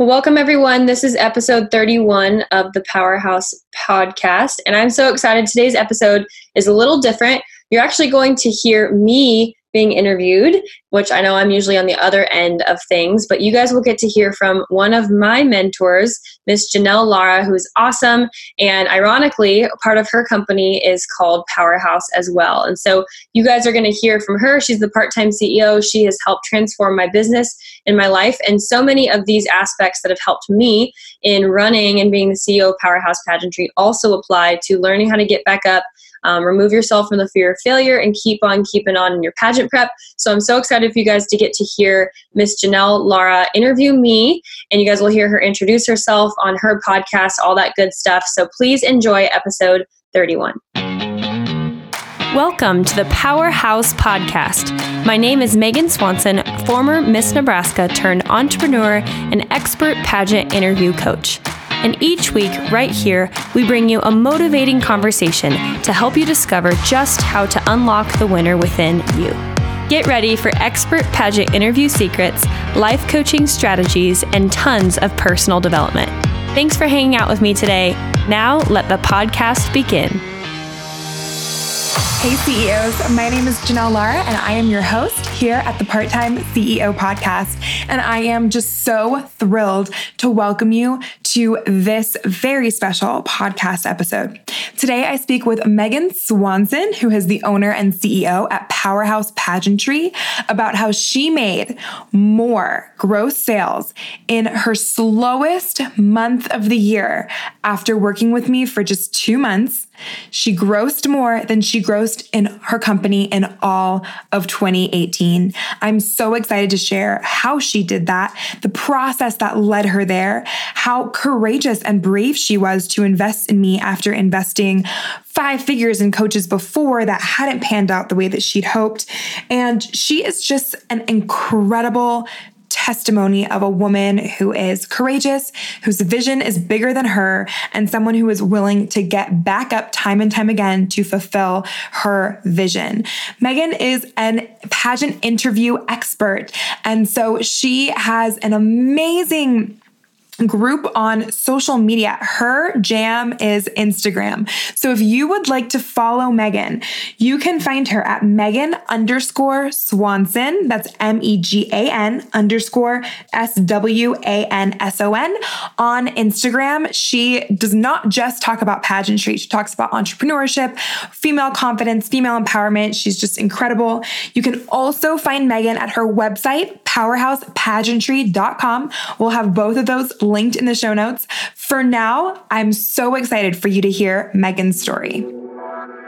Well, welcome everyone. This is episode 31 of the Powerhouse podcast, and I'm so excited. Today's episode is a little different. You're actually going to hear me being interviewed, which I know I'm usually on the other end of things, but you guys will get to hear from one of my mentors, Miss Janelle Lara, who's awesome. And ironically, part of her company is called Powerhouse as well. And so you guys are going to hear from her. She's the part time CEO. She has helped transform my business and my life. And so many of these aspects that have helped me in running and being the CEO of Powerhouse Pageantry also apply to learning how to get back up um, remove yourself from the fear of failure and keep on keeping on in your pageant prep. So I'm so excited for you guys to get to hear Miss Janelle Lara interview me, and you guys will hear her introduce herself on her podcast, all that good stuff. So please enjoy episode 31. Welcome to the Powerhouse Podcast. My name is Megan Swanson, former Miss Nebraska turned entrepreneur and expert pageant interview coach. And each week, right here, we bring you a motivating conversation to help you discover just how to unlock the winner within you. Get ready for expert pageant interview secrets, life coaching strategies, and tons of personal development. Thanks for hanging out with me today. Now, let the podcast begin. Hey CEOs, my name is Janelle Lara and I am your host here at the Part Time CEO Podcast. And I am just so thrilled to welcome you to this very special podcast episode. Today I speak with Megan Swanson, who is the owner and CEO at Powerhouse Pageantry, about how she made more gross sales in her slowest month of the year after working with me for just two months she grossed more than she grossed in her company in all of 2018. I'm so excited to share how she did that, the process that led her there, how courageous and brave she was to invest in me after investing five figures in coaches before that hadn't panned out the way that she'd hoped. And she is just an incredible testimony of a woman who is courageous, whose vision is bigger than her, and someone who is willing to get back up time and time again to fulfill her vision. Megan is an pageant interview expert, and so she has an amazing group on social media. Her jam is Instagram. So if you would like to follow Megan, you can find her at Megan underscore Swanson. That's M E G A N underscore S W A N S O N on Instagram. She does not just talk about pageantry, she talks about entrepreneurship, female confidence, female empowerment. She's just incredible. You can also find Megan at her website, powerhousepageantry.com. We'll have both of those linked in the show notes. For now, I'm so excited for you to hear Megan's story.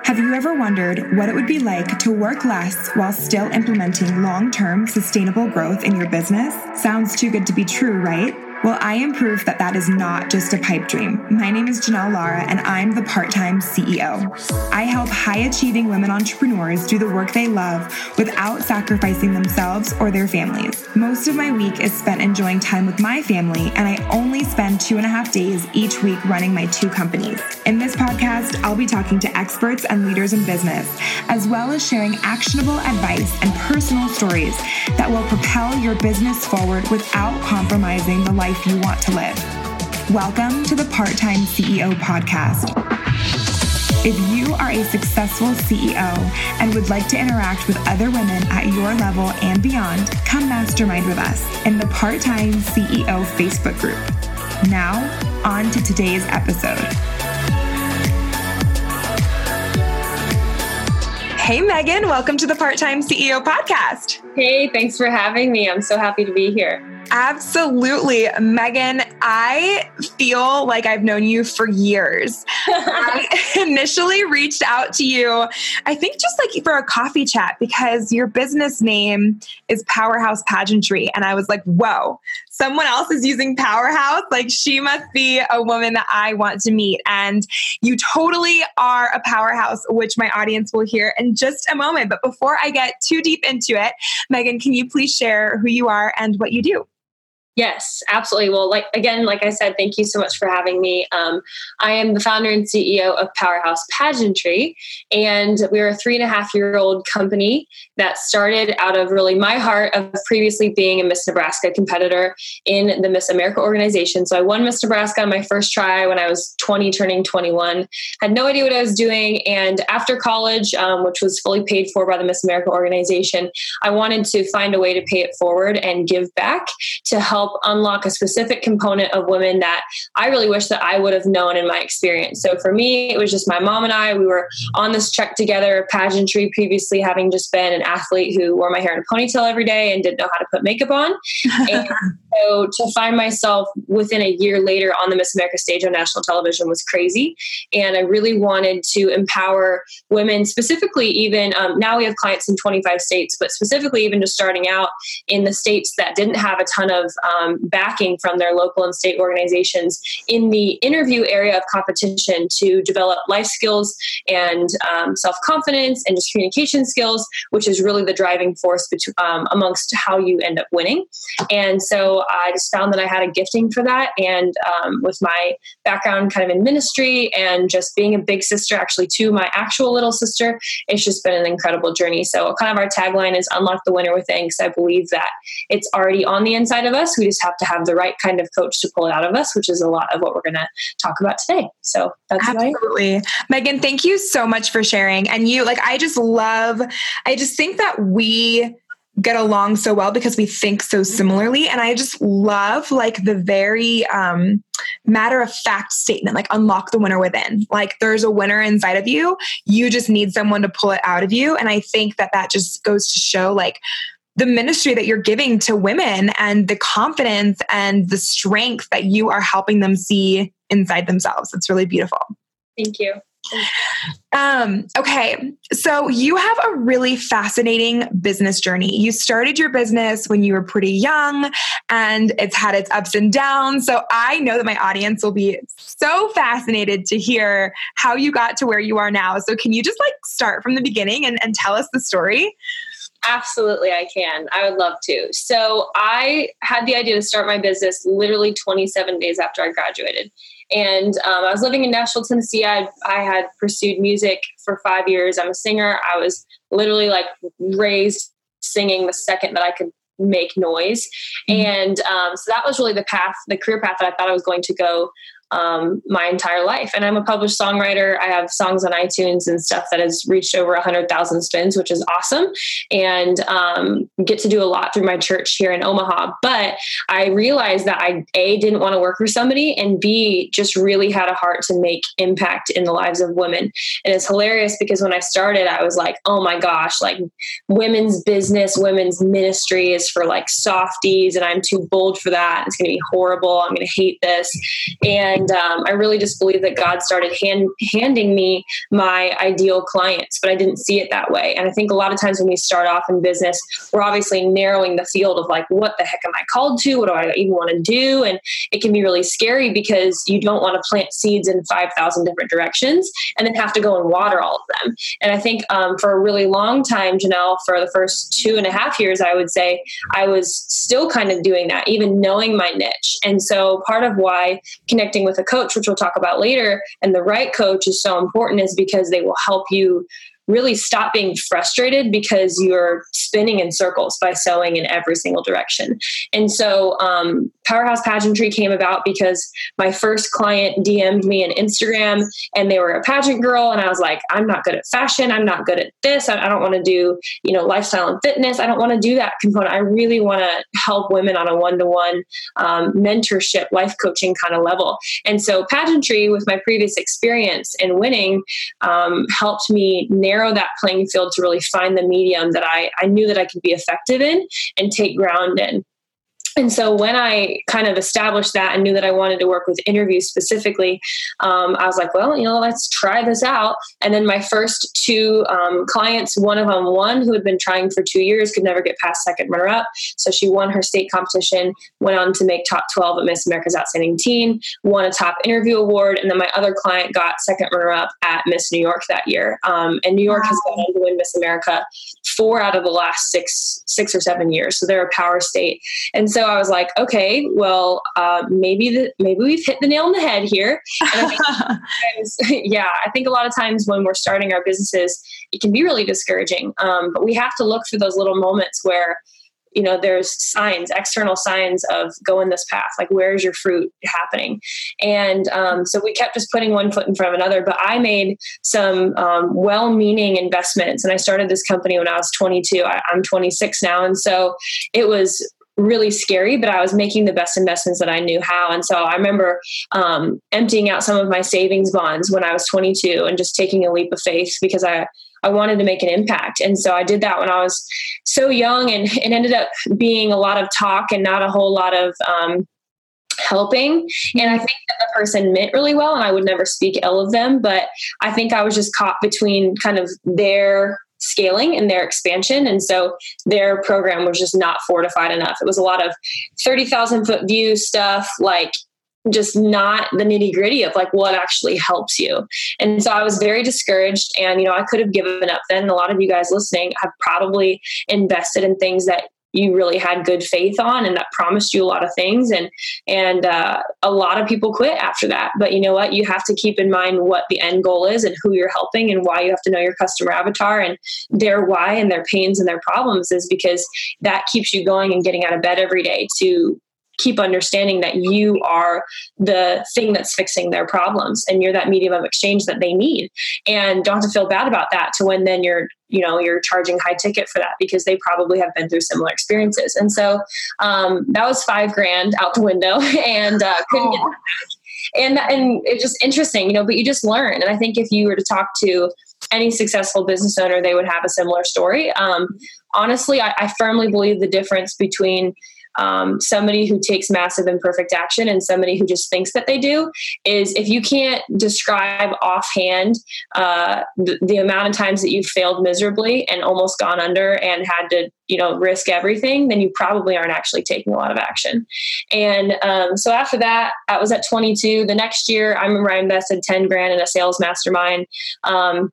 Have you ever wondered what it would be like to work less while still implementing long term sustainable growth in your business? Sounds too good to be true, right? Well, I am proof that that is not just a pipe dream. My name is Janelle Lara, and I'm the part time CEO. I help high achieving women entrepreneurs do the work they love without sacrificing themselves or their families. Most of my week is spent enjoying time with my family, and I only spend two and a half days each week running my two companies. In this podcast, I'll be talking to experts and leaders in business, as well as sharing actionable advice and personal stories that will propel your business forward without compromising the life life you want to live. Welcome to the Part Time CEO Podcast. If you are a successful CEO and would like to interact with other women at your level and beyond, come mastermind with us in the Part Time CEO Facebook group. Now, on to today's episode. Hey, Megan, welcome to the Part Time CEO podcast. Hey, thanks for having me. I'm so happy to be here. Absolutely. Megan, I feel like I've known you for years. I initially reached out to you, I think just like for a coffee chat because your business name is Powerhouse Pageantry. And I was like, whoa, someone else is using Powerhouse. Like she must be a woman that I want to meet. And you totally are a powerhouse, which my audience will hear in just a moment. But before I get too deep into it, Megan, can you please share who you are and what you do? Yes, absolutely. Well, like again, like I said, thank you so much for having me. Um, I am the founder and CEO of Powerhouse Pageantry, and we're a three and a half year old company that started out of really my heart of previously being a Miss Nebraska competitor in the Miss America organization. So I won Miss Nebraska on my first try when I was 20, turning 21. Had no idea what I was doing, and after college, um, which was fully paid for by the Miss America organization, I wanted to find a way to pay it forward and give back to help help unlock a specific component of women that I really wish that I would have known in my experience. So for me, it was just my mom and I. We were on this trek together, pageantry, previously having just been an athlete who wore my hair in a ponytail every day and didn't know how to put makeup on. So to find myself within a year later on the Miss America stage on national television was crazy. And I really wanted to empower women, specifically, even um, now we have clients in 25 states, but specifically, even just starting out in the states that didn't have a ton of um, backing from their local and state organizations in the interview area of competition to develop life skills and um, self confidence and just communication skills, which is really the driving force between, um, amongst how you end up winning. And so I just found that I had a gifting for that. And um, with my background kind of in ministry and just being a big sister, actually, to my actual little sister, it's just been an incredible journey. So, kind of our tagline is Unlock the Winner Within, because I believe that it's already on the inside of us. We just have to have the right kind of coach to pull it out of us, which is a lot of what we're going to talk about today. So, that's absolutely. Megan, thank you so much for sharing. And you, like, I just love, I just think that we, get along so well because we think so similarly. And i just love like the very um matter of fact statement like unlock the winner within. Like there's a winner inside of you. You just need someone to pull it out of you. And i think that that just goes to show like the ministry that you're giving to women and the confidence and the strength that you are helping them see inside themselves. It's really beautiful. Thank you um, okay, so you have a really fascinating business journey. You started your business when you were pretty young and it's had its ups and downs. So I know that my audience will be so fascinated to hear how you got to where you are now. So can you just like start from the beginning and, and tell us the story? Absolutely, I can. I would love to. So, I had the idea to start my business literally 27 days after I graduated. And um, I was living in Nashville, Tennessee. I, I had pursued music for five years. I'm a singer. I was literally like raised singing the second that I could make noise. Mm-hmm. And um, so that was really the path, the career path that I thought I was going to go um, my entire life. And I'm a published songwriter. I have songs on iTunes and stuff that has reached over 100,000 spins, which is awesome. And um, get to do a lot through my church here in Omaha. But I realized that I, A, didn't want to work for somebody, and B, just really had a heart to make impact in the lives of women. And it's hilarious because when I started, I was like, oh my gosh, like women's business, women's ministry is for like softies, and I'm too bold for that. It's going to be horrible. I'm going to hate this. And and um, I really just believe that God started hand, handing me my ideal clients, but I didn't see it that way. And I think a lot of times when we start off in business, we're obviously narrowing the field of like, what the heck am I called to? What do I even want to do? And it can be really scary because you don't want to plant seeds in 5,000 different directions and then have to go and water all of them. And I think um, for a really long time, Janelle, for the first two and a half years, I would say I was still kind of doing that, even knowing my niche. And so part of why connecting with with a coach, which we'll talk about later, and the right coach is so important is because they will help you really stop being frustrated because you're spinning in circles by sewing in every single direction. And so, um, Powerhouse Pageantry came about because my first client DM'd me on Instagram and they were a pageant girl. And I was like, I'm not good at fashion. I'm not good at this. I, don't want to do, you know, lifestyle and fitness. I don't want to do that component. I really want to help women on a one to one mentorship, life coaching kind of level. And so, pageantry, with my previous experience in winning, um, helped me narrow narrow that playing field to really find the medium that I, I knew that I could be effective in and take ground in and so when I kind of established that and knew that I wanted to work with interviews specifically, um, I was like, well, you know, let's try this out. And then my first two um, clients, one of them won, who had been trying for two years, could never get past second runner up. So she won her state competition, went on to make top 12 at Miss America's Outstanding Teen, won a top interview award. And then my other client got second runner up at Miss New York that year. Um, and New York wow. has gone on to win Miss America four out of the last six, six or seven years. So they're a power state. And so so I was like, okay, well, uh, maybe the, maybe we've hit the nail on the head here. I yeah, I think a lot of times when we're starting our businesses, it can be really discouraging. Um, but we have to look for those little moments where you know there's signs external signs of going this path like where's your fruit happening and um, so we kept just putting one foot in front of another but i made some um, well-meaning investments and i started this company when i was 22 I, i'm 26 now and so it was really scary, but I was making the best investments that I knew how. And so I remember um, emptying out some of my savings bonds when I was 22 and just taking a leap of faith because I I wanted to make an impact. And so I did that when I was so young and it ended up being a lot of talk and not a whole lot of um, helping. And I think that the person meant really well and I would never speak ill of them. But I think I was just caught between kind of their scaling and their expansion. And so their program was just not fortified enough. It was a lot of 30,000 foot view stuff, like just not the nitty gritty of like what actually helps you. And so I was very discouraged. And, you know, I could have given up then. A lot of you guys listening have probably invested in things that you really had good faith on and that promised you a lot of things. And and uh, a lot of people quit after that. But you know what? You have to keep in mind what the end goal is and who you're helping and why you have to know your customer avatar and their why and their pains and their problems is because that keeps you going and getting out of bed every day to keep understanding that you are the thing that's fixing their problems and you're that medium of exchange that they need. And don't have to feel bad about that to when then you're you know you're charging high ticket for that because they probably have been through similar experiences. And so um, that was five grand out the window and uh, couldn't get that back. and and it's just interesting you know but you just learn. And i think if you were to talk to any successful business owner they would have a similar story. Um, honestly I, I firmly believe the difference between um, somebody who takes massive imperfect action and somebody who just thinks that they do is if you can't describe offhand uh, the, the amount of times that you've failed miserably and almost gone under and had to you know risk everything then you probably aren't actually taking a lot of action and um, so after that i was at 22 the next year i remember i invested 10 grand in a sales mastermind um,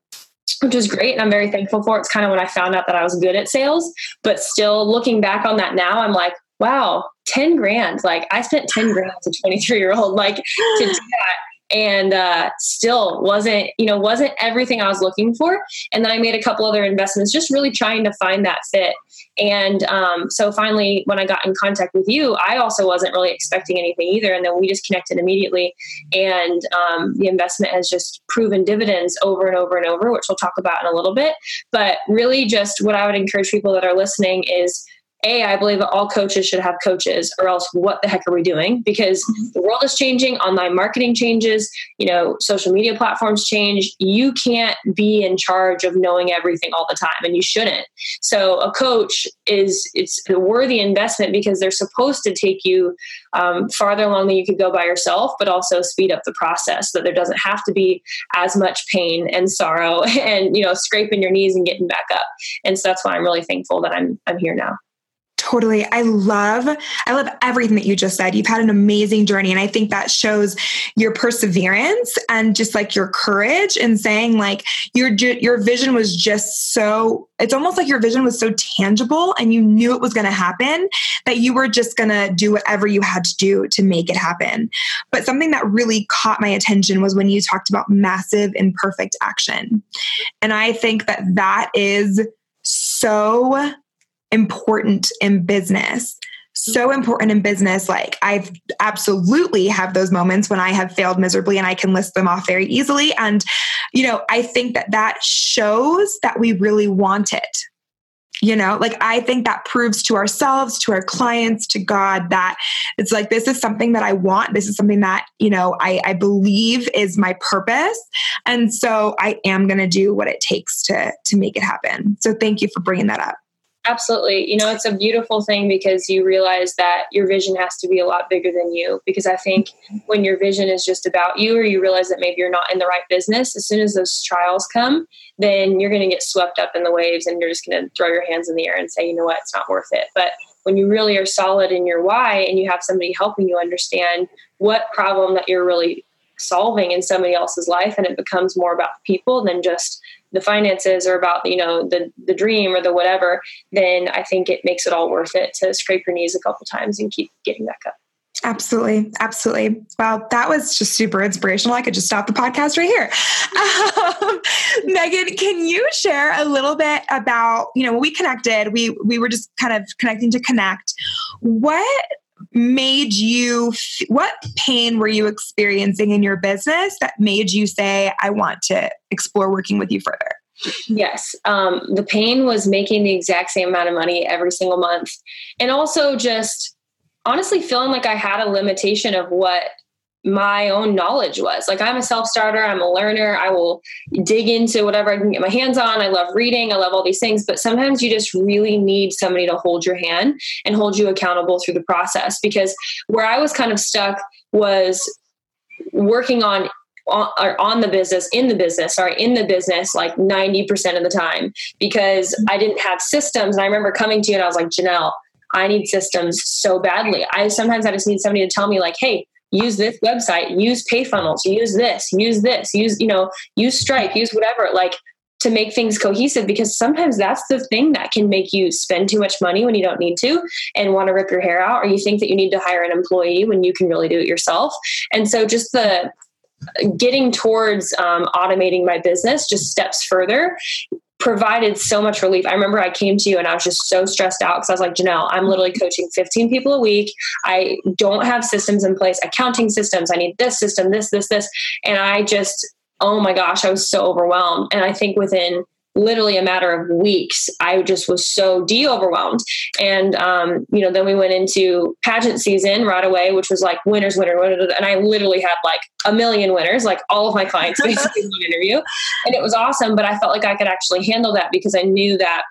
which was great and I'm very thankful for. It's kind of when I found out that I was good at sales, but still looking back on that now, I'm like, wow, 10 grand. Like I spent 10 grand as a 23 year old, like to do that. And uh, still wasn't, you know, wasn't everything I was looking for. And then I made a couple other investments, just really trying to find that fit. And um, so finally, when I got in contact with you, I also wasn't really expecting anything either. And then we just connected immediately. And um, the investment has just proven dividends over and over and over, which we'll talk about in a little bit. But really, just what I would encourage people that are listening is a, I believe that all coaches should have coaches, or else what the heck are we doing? Because mm-hmm. the world is changing, online marketing changes, you know, social media platforms change. You can't be in charge of knowing everything all the time, and you shouldn't. So a coach is it's a worthy investment because they're supposed to take you um, farther along than you could go by yourself, but also speed up the process so that there doesn't have to be as much pain and sorrow and you know scraping your knees and getting back up. And so that's why I'm really thankful that I'm I'm here now. Totally. I love, I love everything that you just said. You've had an amazing journey. And I think that shows your perseverance and just like your courage in saying like your, your vision was just so, it's almost like your vision was so tangible and you knew it was going to happen that you were just going to do whatever you had to do to make it happen. But something that really caught my attention was when you talked about massive imperfect action. And I think that that is so important in business. So mm-hmm. important in business. Like i've absolutely have those moments when i have failed miserably and i can list them off very easily. And you know i think that that shows that we really want it. You know like i think that proves to ourselves to our clients to god that it's like this is something that i want. This is something that you know i, I believe is my purpose. And so i am going to do what it takes to to make it happen. So thank you for bringing that up Absolutely. You know, it's a beautiful thing because you realize that your vision has to be a lot bigger than you. Because I think when your vision is just about you, or you realize that maybe you're not in the right business, as soon as those trials come, then you're going to get swept up in the waves and you're just going to throw your hands in the air and say, you know what, it's not worth it. But when you really are solid in your why and you have somebody helping you understand what problem that you're really solving in somebody else's life and it becomes more about people than just the finances or about you know the the dream or the whatever then i think it makes it all worth it to scrape your knees a couple times and keep getting back up Absolutely. Absolutely. Well, that was just super inspirational. I could just stop the podcast right here. Um, Megan, can you share a little bit about, you know, when we connected, we, we were just kind of connecting to connect. What made you, what pain were you experiencing in your business that made you say, I want to explore working with you further? Yes. Um, the pain was making the exact same amount of money every single month. And also just, honestly feeling like I had a limitation of what my own knowledge was. Like I'm a self-starter, I'm a learner, I will dig into whatever I can get my hands on. I love reading, I love all these things, but sometimes you just really need somebody to hold your hand and hold you accountable through the process because where I was kind of stuck was working on on, on the business in the business sorry in the business like 90% of the time because I didn't have systems and I remember coming to you and I was like Janelle I need systems so badly. I sometimes I just need somebody to tell me like, hey, use this website, use payfunnels, use this, use this, use, you know, use Stripe, use whatever, like to make things cohesive because sometimes that's the thing that can make you spend too much money when you don't need to and want to rip your hair out or you think that you need to hire an employee when you can really do it yourself. And so just the getting towards um, automating my business just steps further provided so much relief. I remember I came to you and I was just so stressed out because I was like, Janelle, I'm literally coaching 15 people a week. I don't have systems in place, accounting systems. I need this system, this, this, this. And I just, oh my gosh, I was so overwhelmed. And I think within literally a matter of weeks i just was so de-overwhelmed. And um, you know then we went into pageant season right away which was like winners winner, winner and i literally had like a million winners like all of my clients basically in one interview. And it was awesome but i felt like i could actually handle that because i knew that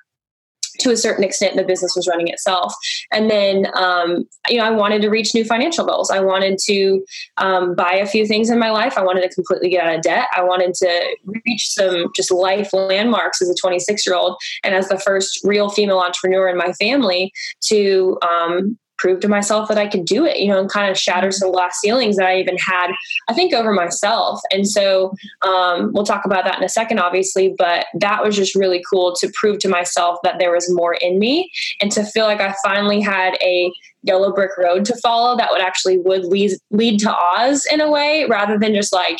to a certain extent the business was running itself. And then um, you know i wanted to reach new financial goals. I wanted to um, buy a few things in my life. I wanted to completely get out of debt. I wanted to reach some just life landmarks as a 26 year old and as the first real female entrepreneur in my family to um, prove to myself that I could do it, you know, and kind of shatter some glass ceilings that I even had, I think, over myself. And so um, we'll talk about that in a second, obviously, but that was just really cool to prove to myself that there was more in me and to feel like I finally had a yellow brick road to follow that would actually would lead, lead to Oz in a way rather than just like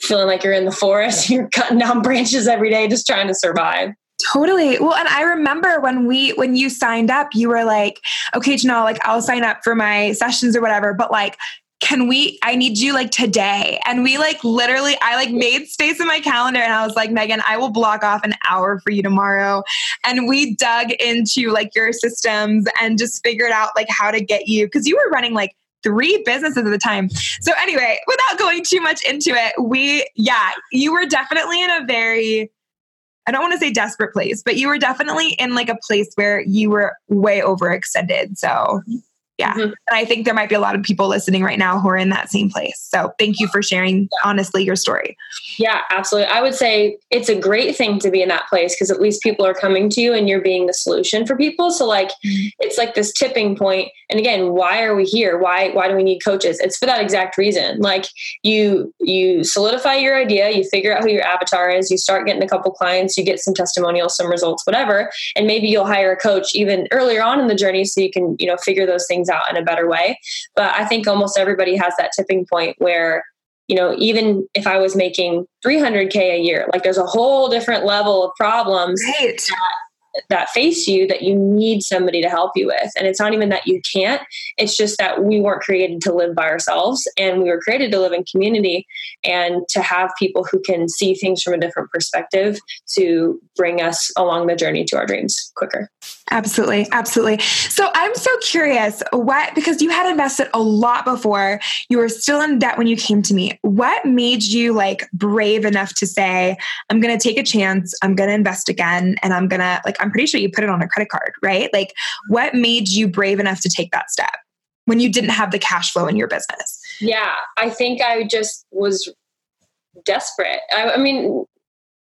feeling like you're in the forest, you're cutting down branches every day, just trying to survive. Totally. Well, and I remember when we when you signed up, you were like, okay, Janelle, like I'll sign up for my sessions or whatever, but like can we i need you like today. And we like literally i like made space in my calendar and i was like megan i will block off an hour for you tomorrow. And we dug into like your systems and just figured out like how to get you because you were running like three businesses at the time. So anyway without going too much into it we yeah you were definitely in a very I don't want to say desperate place, but you were definitely in like a place where you were way overextended. So yeah. Mm-hmm. And I think there might be a lot of people listening right now who are in that same place. So thank you for sharing honestly your story. Yeah, absolutely. I would say it's a great thing to be in that place because at least people are coming to you and you're being the solution for people. So like mm-hmm. it's like this tipping point. And again, why are we here? Why why do we need coaches? It's for that exact reason. Like you you solidify your idea, you figure out who your avatar is, you start getting a couple clients, you get some testimonials, some results, whatever, and maybe you'll hire a coach even earlier on in the journey so you can, you know, figure those things out in a better way. But I think almost everybody has that tipping point where, you know, even if I was making 300K a year, like there's a whole different level of problems right. that that face you that you need somebody to help you with. And it's not even that you can't, it's just that we weren't created to live by ourselves and we were created to live in community and to have people who can see things from a different perspective to bring us along the journey to our dreams quicker. Absolutely. Absolutely. So I'm so curious what, because you had invested a lot before, you were still in debt when you came to me. What made you like brave enough to say, I'm going to take a chance, I'm going to invest again, and I'm going to, like, I'm pretty sure you put it on a credit card, right? Like, what made you brave enough to take that step when you didn't have the cash flow in your business? Yeah, I think I just was desperate. I, I mean,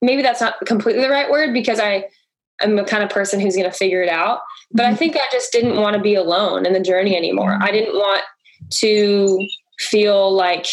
maybe that's not completely the right word because I, I'm the kind of person who's going to figure it out. But I mm-hmm. think I just didn't want to be alone in the journey anymore. I didn't want to feel like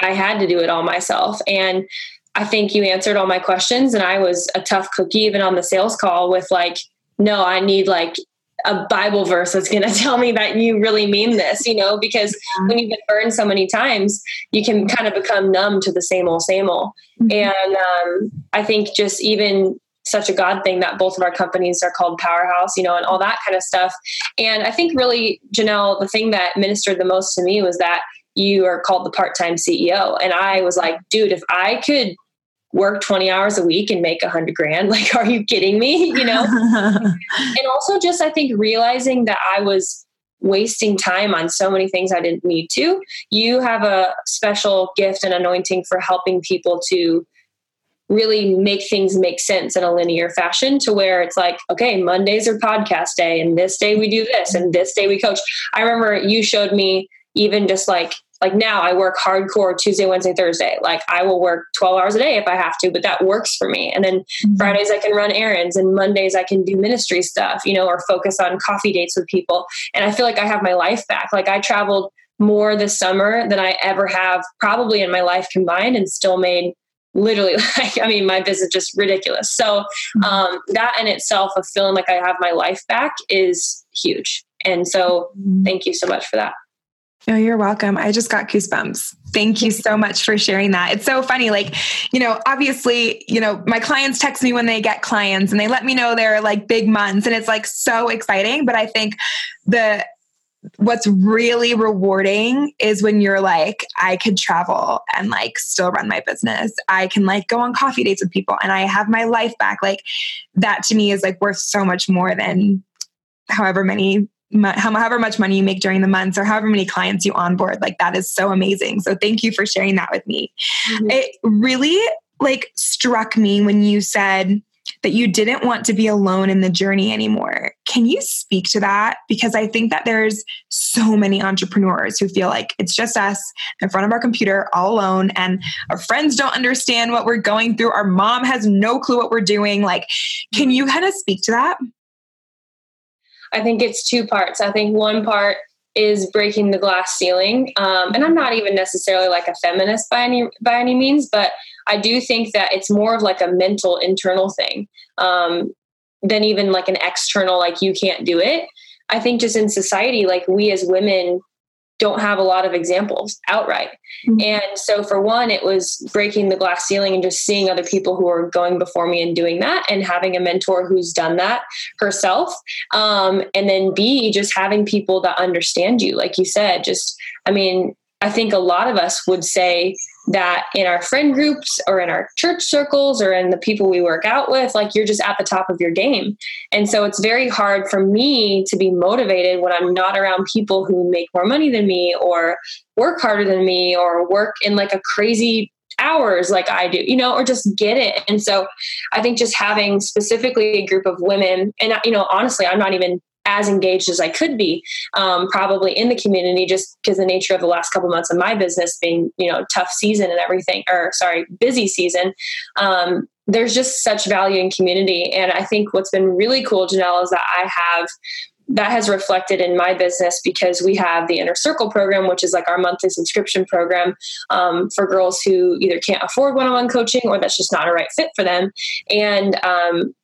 I had to do it all myself. And I think you answered all my questions and I was a tough cookie even on the sales call with like, no, I need like a Bible verse that's going to tell me that you really mean this, you know, because when you've been burned so many times, you can kind of become numb to the same old, same old. Mm-hmm. And um, I think just even such a God thing that both of our companies are called Powerhouse, you know, and all that kind of stuff. And I think really, Janelle, the thing that ministered the most to me was that you are called the part time CEO. And I was like, dude, if I could work 20 hours a week and make a hundred grand, like, are you kidding me? You know? and also just, I think, realizing that I was wasting time on so many things I didn't need to. You have a special gift and anointing for helping people to really make things make sense in a linear fashion to where it's like, okay, Mondays are podcast day, and this day we do this, and this day we coach. I remember you showed me even just like like now I work hardcore Tuesday, Wednesday, Thursday. Like I will work 12 hours a day if I have to, but that works for me. And then mm-hmm. Fridays I can run errands and Mondays I can do ministry stuff, you know, or focus on coffee dates with people. And I feel like I have my life back. Like I traveled more this summer than I ever have probably in my life combined and still made literally like i mean my business just ridiculous so mm-hmm. um, that in itself of feeling like i have my life back is huge and so mm-hmm. thank you so much for that Oh, you're welcome. I just got goosebumps. Thank you so much for sharing that. It's so funny. Like, you know, obviously, you know, my clients text me when they get clients and they let me know they're like big months and it's like so exciting. But I think the what's really rewarding is when you're like, I could travel and like still run my business. I can like go on coffee dates with people and I have my life back. Like that to me is like worth so much more than however many however much money you make during the months or however many clients you onboard like that is so amazing so thank you for sharing that with me mm-hmm. it really like struck me when you said that you didn't want to be alone in the journey anymore. Can you speak to that? Because I think that there's so many entrepreneurs who feel like it's just us in front of our computer all alone and our friends don't understand what we're going through. Our mom has no clue what we're doing. Like, can you kind of speak to that? I think it's two parts. I think one part is breaking the glass ceiling. Um, and I'm not even necessarily like a feminist by any by any means, but I do think that it's more of like a mental internal thing um, than even like an external like you can't do it. I think just in society, like we as women don't have a lot of examples outright. Mm-hmm. And so, for one, it was breaking the glass ceiling and just seeing other people who are going before me and doing that, and having a mentor who's done that herself. Um, and then, B, just having people that understand you. Like you said, just, I mean, I think a lot of us would say, that in our friend groups or in our church circles or in the people we work out with, like you're just at the top of your game. And so it's very hard for me to be motivated when I'm not around people who make more money than me or work harder than me or work in like a crazy hours like I do, you know, or just get it. And so I think just having specifically a group of women, and, you know, honestly, I'm not even as engaged as I could be, um, probably in the community, just because the nature of the last couple months of my business being, you know, tough season and everything, or sorry, busy season. Um, there's just such value in community, and I think what's been really cool, Janelle, is that I have that has reflected in my business because we have the inner circle program which is like our monthly subscription program um, for girls who either can't afford one-on-one coaching or that's just not a right fit for them and um,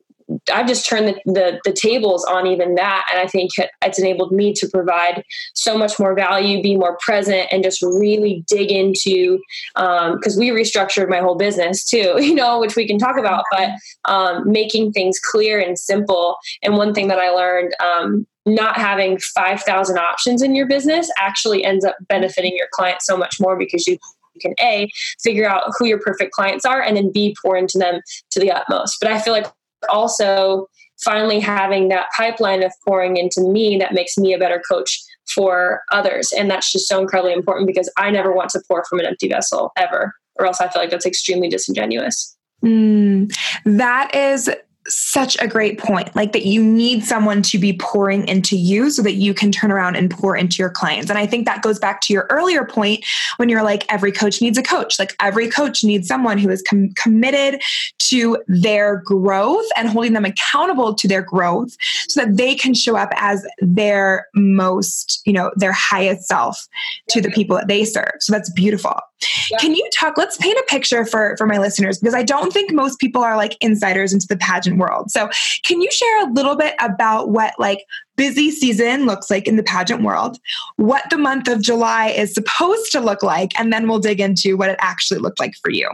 I've just turned the, the, the, tables on even that. And I think it's enabled me to provide so much more value, be more present, and just really dig into, because um, we restructured my whole business too, you know, which we can talk about, but um, making things clear and simple. And one thing that I learned, um, not having 5,000 options in your business actually ends up benefiting your client so much more because you can a figure out who your perfect clients are and then b pour into them to the utmost but i feel like also finally having that pipeline of pouring into me that makes me a better coach for others. And that's just so incredibly important because I never want to pour from an empty vessel ever, or else I feel like that's extremely disingenuous. Mm, that is such a great point like that you need someone to be pouring into you so that you can turn around and pour into your clients and i think that goes back to your earlier point when you're like every coach needs a coach like every coach needs someone who is com- committed to their growth and holding them accountable to their growth so that they can show up as their most you know their highest self to the people that they serve so that's beautiful Yeah. Can you talk? Let's paint a picture for for my listeners because I don't think most people are like insiders into the pageant world. So, can you share a little bit about what like busy season looks like in the pageant world, what the month of July is supposed to look like, and then we'll dig into what it actually looked like for you.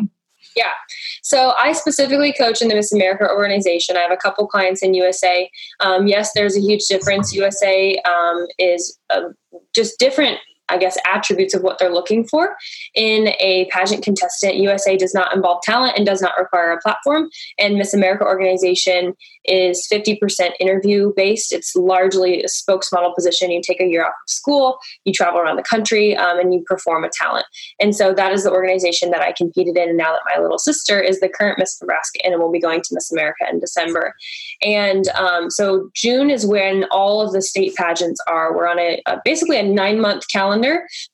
Yeah. So I specifically coach in the Miss America organization. I have a couple clients in USA. Um, yes, there's a huge difference. USA um, is uh, just different I guess, attributes of what they're looking for in a pageant contestant. USA does not involve talent and does not require a platform. And Miss America organization is 50% interview based. It's largely a spokesmodel position. You take a year off of school, you travel around the country, um, and you perform a talent. And so that is the organization that I competed in. And Now that my little sister is the current Miss Nebraska and will be going to Miss America in December. And um, so June is when all of the state pageants are. We're on a, a basically a nine month calendar,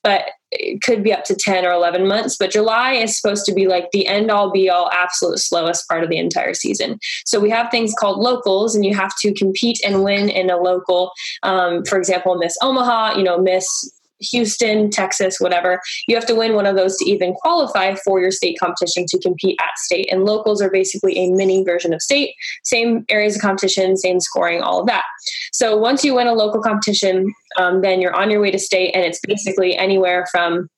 but it could be up to 10 or 11 months, but July is supposed to be like the end all be all, absolute slowest part of the entire season. So we have things called locals, and you have to compete and win in a local. Um, for example, Miss Omaha, you know, Miss Houston, Texas, whatever. You have to win one of those to even qualify for your state competition to compete at state. And locals are basically a mini version of state, same areas of competition, same scoring, all of that. So once you win a local competition, um, then you're on your way to state, and it's basically anywhere from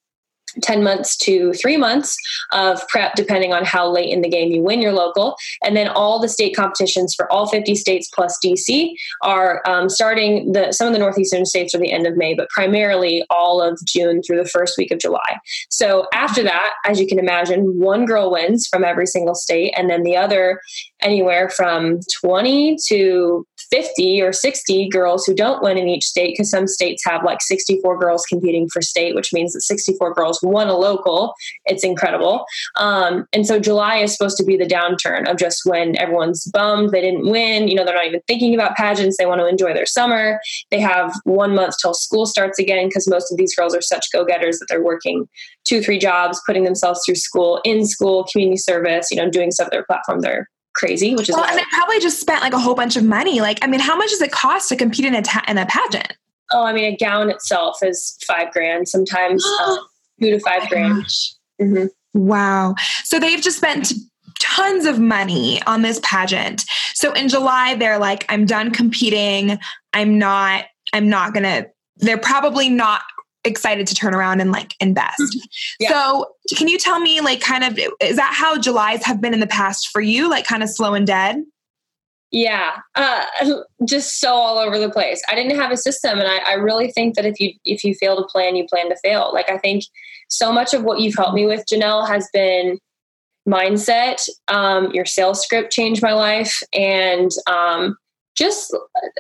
10 months to three months of prep, depending on how late in the game you win your local. And then all the state competitions for all 50 states plus DC are um, starting the some of the northeastern states are the end of May, but primarily all of June through the first week of July. So after that, as you can imagine, one girl wins from every single state, and then the other anywhere from 20 to 50 or 60 girls who don't win in each state because some states have like 64 girls competing for state, which means that 64 girls won a local. It's incredible. Um, and so July is supposed to be the downturn of just when everyone's bummed they didn't win. You know, they're not even thinking about pageants. They want to enjoy their summer. They have one month till school starts again because most of these girls are such go getters that they're working two, three jobs, putting themselves through school, in school, community service, you know, doing stuff their platform. They're crazy, which is well, and they probably just spent like a whole bunch of money. Like, I mean, how much does it cost to compete in a ta- in a pageant? Oh, I mean, a gown itself is five grand, sometimes uh, two to five oh grand. Mm-hmm. Wow! So they've just spent tons of money on this pageant. So in July, they're like, "I'm done competing. I'm not. I'm not gonna." They're probably not excited to turn around and like invest. Mm-hmm. Yeah. So, can you tell me, like, kind of, is that how July's have been in the past for you, like, kind of slow and dead? Yeah, uh, just so all over the place. I didn't have a system, and I, I really think that if you if you fail to plan, you plan to fail. Like I think so much of what you've helped me with, Janelle, has been mindset. Um, your sales script changed my life, and um, just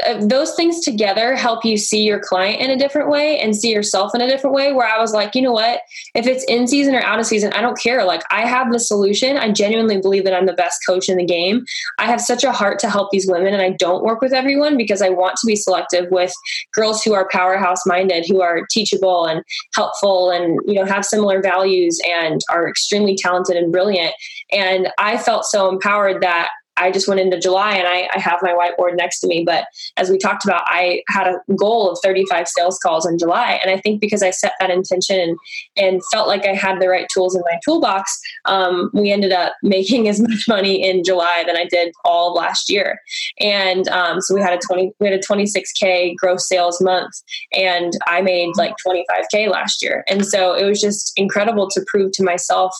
uh, those things together help you see your client in a different way and see yourself in a different way where i was like you know what? If it's in season or out of season i don't care. Like i have the solution. I genuinely believe that i'm the best coach in the game. I have such a heart to help these women and i don't work with everyone because i want to be selective with girls who are powerhouse minded who are teachable and helpful and you know have similar values and are extremely talented and brilliant. And i felt so empowered that I just went into July and I, I, have my whiteboard next to me. But as we talked about, I had a goal of 35 sales calls in July. And I think because I set that intention and, and felt like I had the right tools in my toolbox, um, we ended up making as much money in July than I did all last year. And um, so we had a 20, we had a 26K gross sales month and I made like 25K last year. And so it was just incredible to prove to myself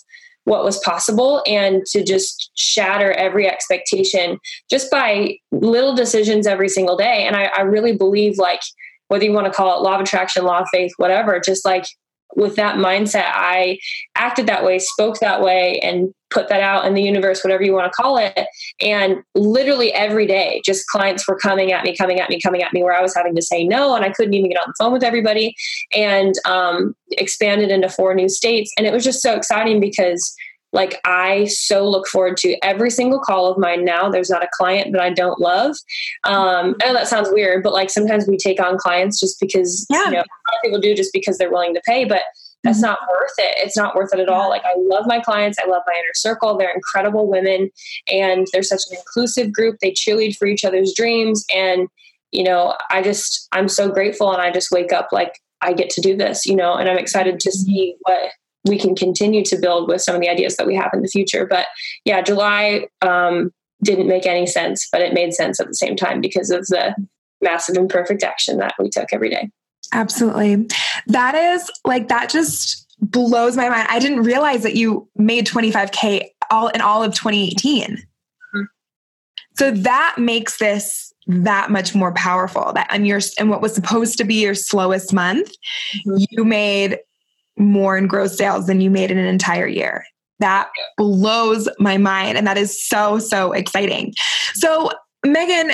what was possible and to just shatter every expectation just by little decisions every single day. And I, I really believe, like, whether you want to call it law of attraction, law of faith, whatever, just like with that mindset, I acted that way, spoke that way, and put that out in the universe, whatever you want to call it. And literally every day, just clients were coming at me, coming at me, coming at me, where I was having to say no, and I couldn't even get on the phone with everybody, and um, expanded into four new states. And it was just so exciting because like I so look forward to every single call of mine now. There's not a client that I don't love. Um, I know that sounds weird, but like sometimes we take on clients just because yeah. you know people do just because they're willing to pay, but that's mm-hmm. not worth it. It's not worth it at all. Like I love my clients. I love my inner circle. They're incredible women and they're such an inclusive group. They cheerlead for each other's dreams. And, you know, I just, I'm so grateful. And I just wake up like I get to do this, you know, and I'm excited to mm-hmm. see what we can continue to build with some of the ideas that we have in the future. But yeah, July um, didn't make any sense, but it made sense at the same time because of the massive imperfect action that we took every day. Absolutely. That is like, that just blows my mind. I didn't realize that you made 25K all in all of 2018. Mm-hmm. So that makes this that much more powerful that and your and what was supposed to be your slowest month mm-hmm. you made more in gross sales than you made in an entire year that blows my mind and that is so so exciting so megan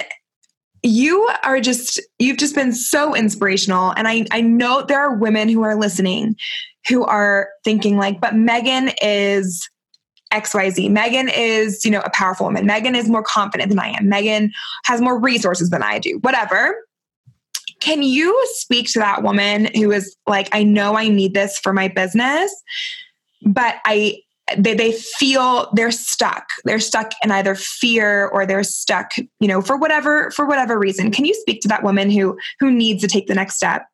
you are just you've just been so inspirational. And i i know there are women who are listening who are thinking like but megan is xyz megan is you know a powerful woman. Megan is more confident than i am. Megan has more resources than i do. Whatever. Can you speak to that woman who is like i know i need this for my business but i they, they feel they're stuck they're stuck in either fear or they're stuck you know for whatever for whatever reason can you speak to that woman who who needs to take the next step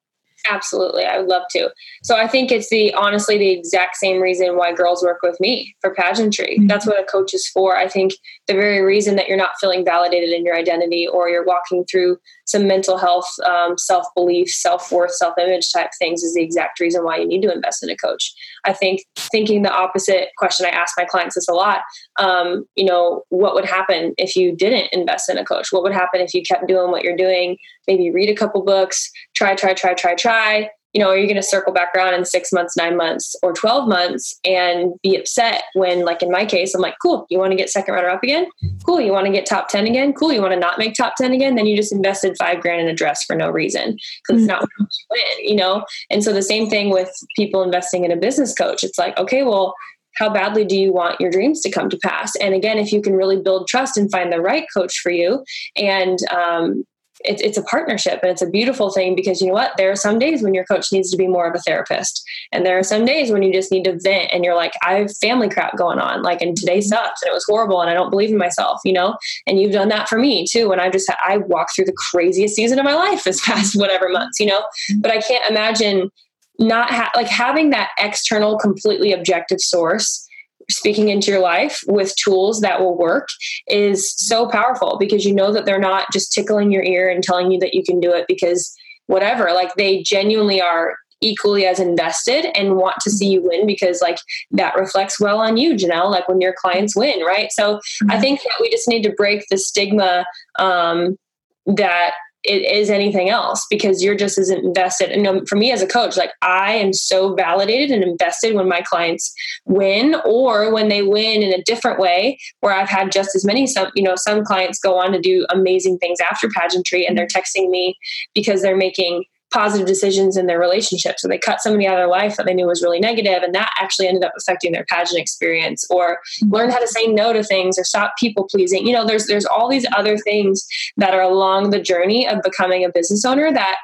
Absolutely. I would love to. So I think it's the honestly the exact same reason why girls work with me for pageantry. Mm-hmm. That's what a coach is for. I think the very reason that you're not feeling validated in your identity or you're walking through some mental health, um, self belief, self worth, self image type things is the exact reason why you need to invest in a coach. I think thinking the opposite question, I ask my clients this a lot. Um, you know, what would happen if you didn't invest in a coach? What would happen if you kept doing what you're doing? Maybe read a couple books, try, try, try, try, try, you know, are you going to circle back around in six months, nine months, or 12 months and be upset when, like in my case, I'm like, cool, you want to get second runner up again? Cool. You want to get top 10 again? Cool. You want to not make top 10 again? Then you just invested five grand in a dress for no reason because mm-hmm. it's not what you win, you know? And so the same thing with people investing in a business coach. It's like, okay, well, how badly do you want your dreams to come to pass? And again, if you can really build trust and find the right coach for you and, um, it's, it's a partnership and it's a beautiful thing because you know what there are some days when your coach needs to be more of a therapist and there are some days when you just need to vent and you're like i have family crap going on like and today mm-hmm. sucks and it was horrible and i don't believe in myself you know and you've done that for me too when i just i walked through the craziest season of my life this past whatever months you know mm-hmm. but i can't imagine not ha- like having that external completely objective source speaking into your life with tools that will work is so powerful because you know that they're not just tickling your ear and telling you that you can do it because whatever like they genuinely are equally as invested and want to see you win because like that reflects well on you Janelle like when your clients win right so mm-hmm. I think that we just need to break the stigma um, that it is anything else because you're just as invested. And for me as a coach, like I am so validated and invested when my clients win or when they win in a different way where I've had just as many some you know some clients go on to do amazing things after pageantry and they're texting me because they're making positive decisions in their relationship. So they cut somebody out of their life that they knew was really negative, and that actually ended up affecting their pageant experience, or learn how to say no to things, or stop people pleasing. You know, there's there's all these other things that are along the journey of becoming a business owner that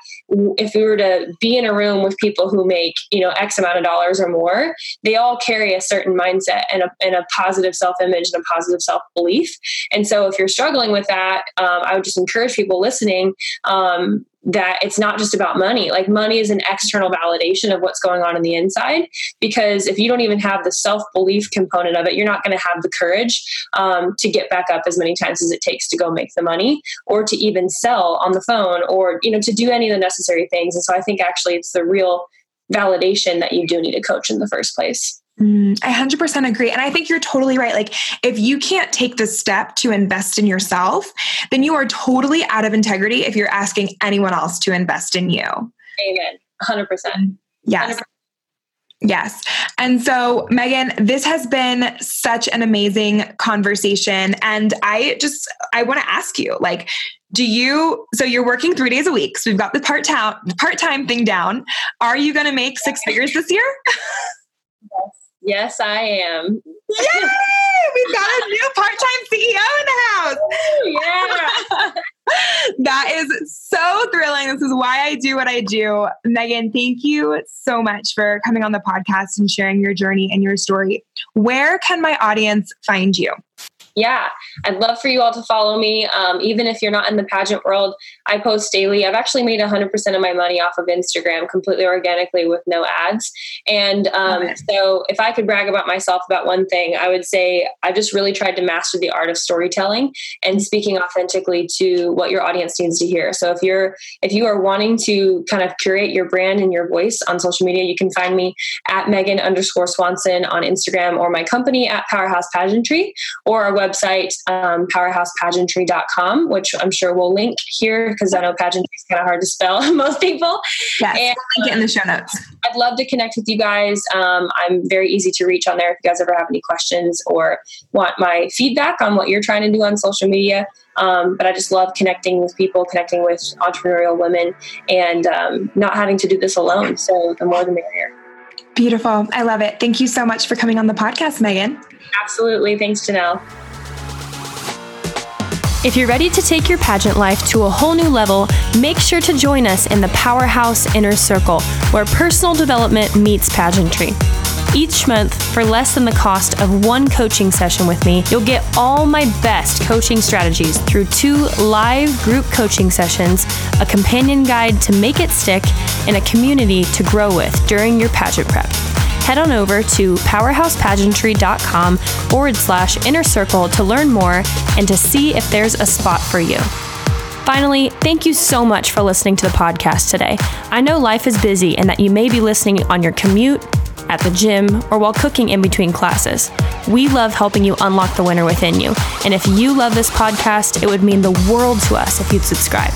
if we were to be in a room with people who make you know x amount of dollars or more they all carry a certain mindset and a, and a positive self-image and a positive self-belief and so if you're struggling with that um, i would just encourage people listening um, that it's not just about money. Like money is an external validation of what's going on in the inside. Because if you don't even have the self belief component of it, you're not going to have the courage um, to get back up as many times as it takes to go make the money, or to even sell on the phone, or you know to do any of the necessary things. And so I think actually it's the real validation that you do need a coach in the first place. Mm, I 100% agree. And I think you're totally right. Like, if you can't take the step to invest in yourself, then you are totally out of integrity if you're asking anyone else to invest in you. Amen. 100%. Yes. 100%. Yes. And so, Megan, this has been such an amazing conversation. And I just, I want to ask you, like, do you, so you're working three days a week. So we've got the part time, part time thing down. Are you going to make six figures this year? yes. Yes, I am. Yay! We've got a new part-time CEO in the house. Yeah. that is so thrilling. This is why I do what I do. Megan, thank you so much for coming on the podcast and sharing your journey and your story. Where can my audience find you? Yeah, I'd love for you all to follow me. Um, even if you're not in the pageant world, I post daily. I've actually made 100% of my money off of Instagram completely organically with no ads. And um, so, if I could brag about myself about one thing, I would say I've just really tried to master the art of storytelling and speaking authentically to what your audience needs to hear. So, if you're if you are wanting to kind of curate your brand and your voice on social media, you can find me at Megan underscore Swanson on Instagram or my company at Powerhouse Pageantry or our website, um, powerhousepageantry.com, which I'm sure we'll link here because I know pageantry is kind of hard to spell most people. Yes, and, link it in the show notes. I'd love to connect with you guys. Um, I'm very easy to reach on there if you guys ever have any questions or want my feedback on what you're trying to do on social media. Um, but I just love connecting with people, connecting with entrepreneurial women, and um, not having to do this alone. So the more the merrier. Beautiful. I love it. Thank you so much for coming on the podcast, Megan. Absolutely. Thanks, Janelle. If you're ready to take your pageant life to a whole new level, make sure to join us in the Powerhouse Inner Circle, where personal development meets pageantry. Each month, for less than the cost of one coaching session with me, you'll get all my best coaching strategies through two live group coaching sessions, a companion guide to make it stick, and a community to grow with during your pageant prep head on over to powerhousepageantry.com forward slash inner circle to learn more and to see if there's a spot for you. Finally, thank you so much for listening to the podcast today. I know life is busy and that you may be listening on your commute, at the gym, or while cooking in between classes. We love helping you unlock the winner within you. And if you love this podcast, it would mean the world to us if you'd subscribe.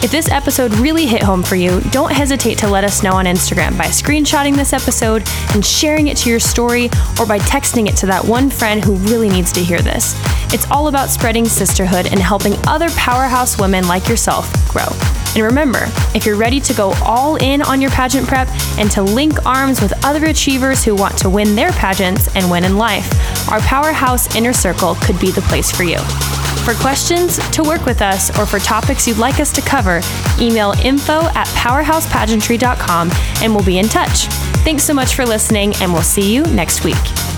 If this episode really hit home for you, don't hesitate to let us know on Instagram by screenshotting this episode and sharing it to your story or by texting it to that one friend who really needs to hear this. It's all about spreading sisterhood and helping other powerhouse women like yourself grow. And remember, if you're ready to go all in on your pageant prep and to link arms with other achievers who want to win their pageants and win in life, our Powerhouse Inner Circle could be the place for you. For questions, to work with us, or for topics you'd like us to cover, email info at powerhousepageantry.com and we'll be in touch. Thanks so much for listening, and we'll see you next week.